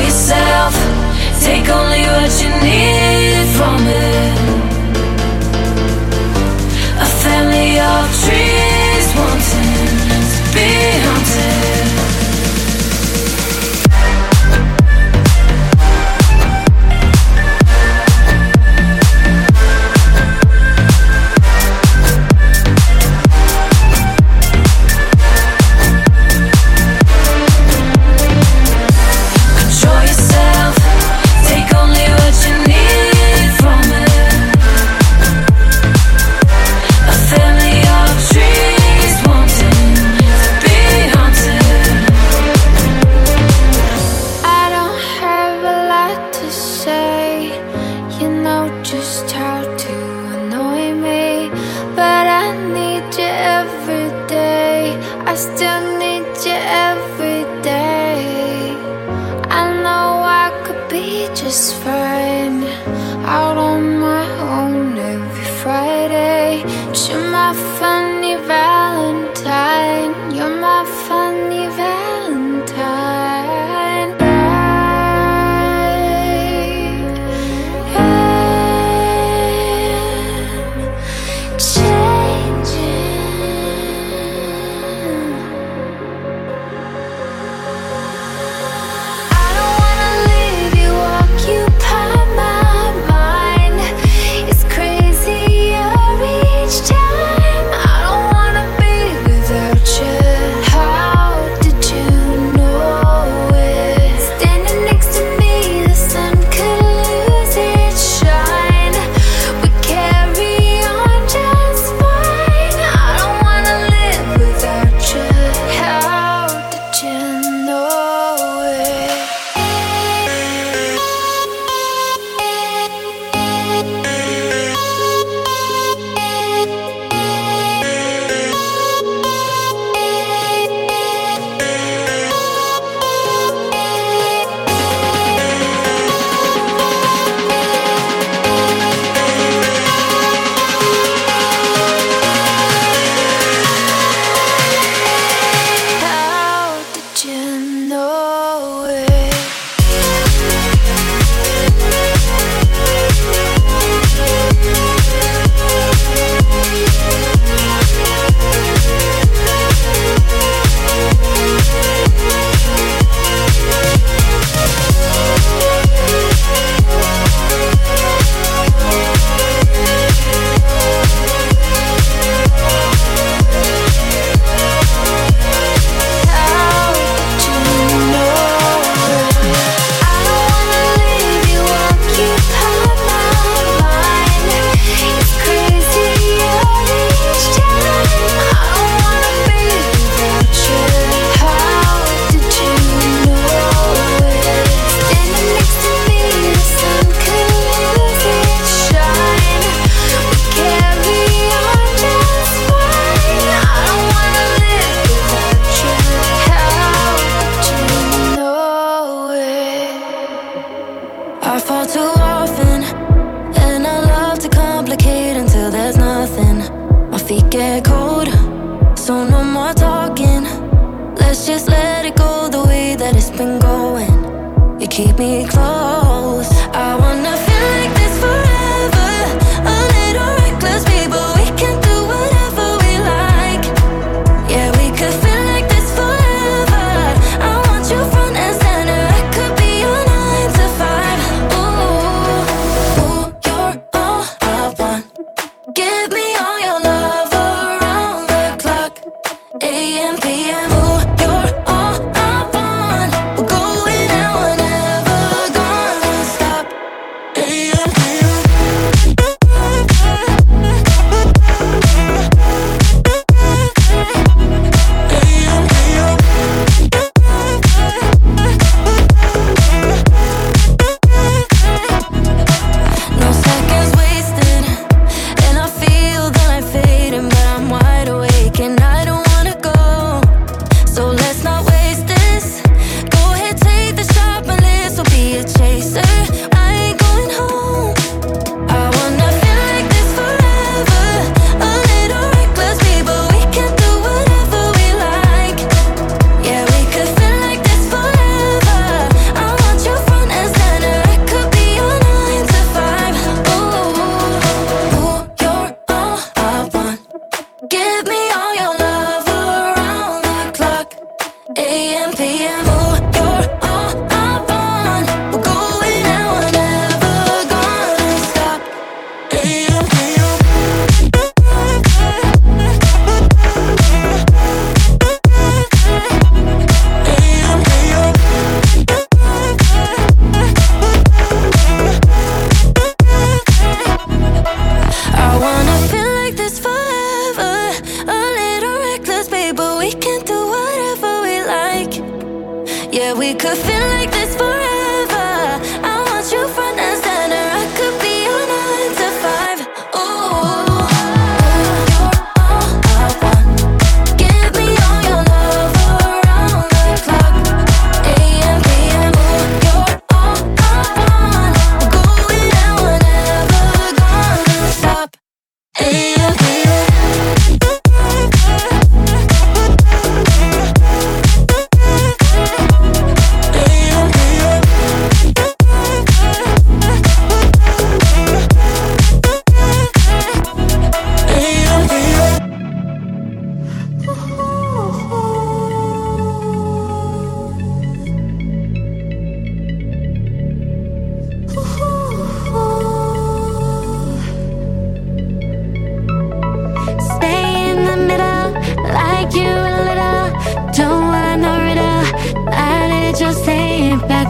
yourself. Take only what you need.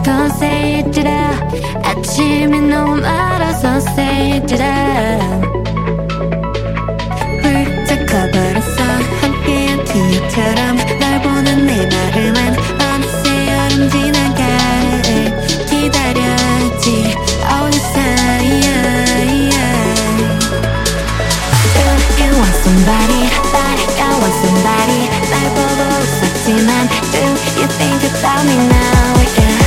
Don't say it 아침이 너무 많아서 say it 훌쩍 커버렸어 함께한 기억처럼 널 보는 내 마음은 어느새 여름 지나가를 기다렸지 어느새야 Do you want somebody like I want somebody 날 보고 웃었지만 Do you think about me now yeah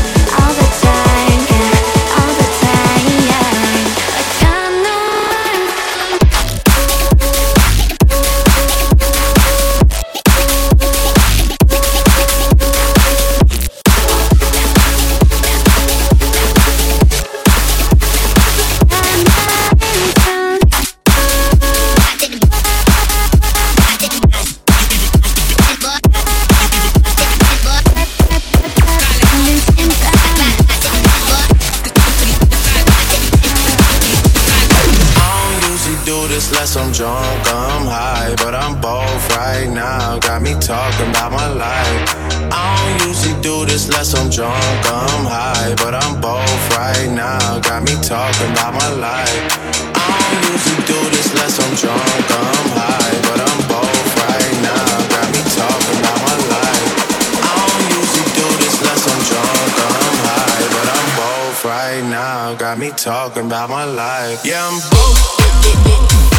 right now. Got me talking about my life. Yeah, I'm both.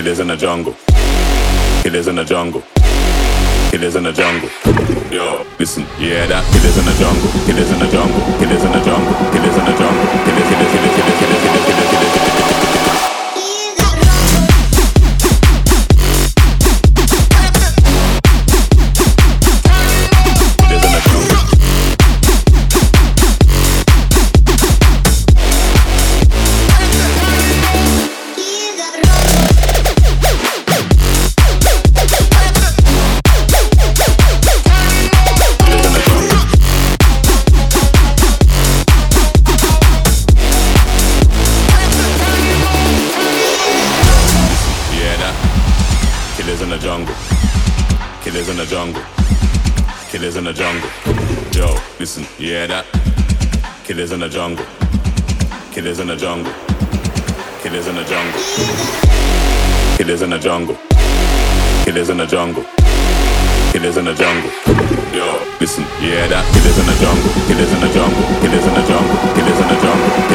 Killers in the jungle. Killers in the jungle. Killers in the jungle. Yo, listen, hear that? Killers in the jungle. Killers in the jungle. Killers in the jungle. Killers in the jungle. Killers, killers, killers, killers, killers, killers, killers, killers, jungle. Killers in the jungle. Killers in the jungle. Yo, listen, hear that? Killers in the jungle. Killers in the jungle. Killers in the jungle. Killers in the jungle.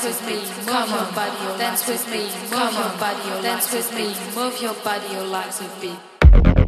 dance with me, move your body, dance with me, move your body, dance with me, move your body, your life with beat.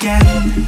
Again.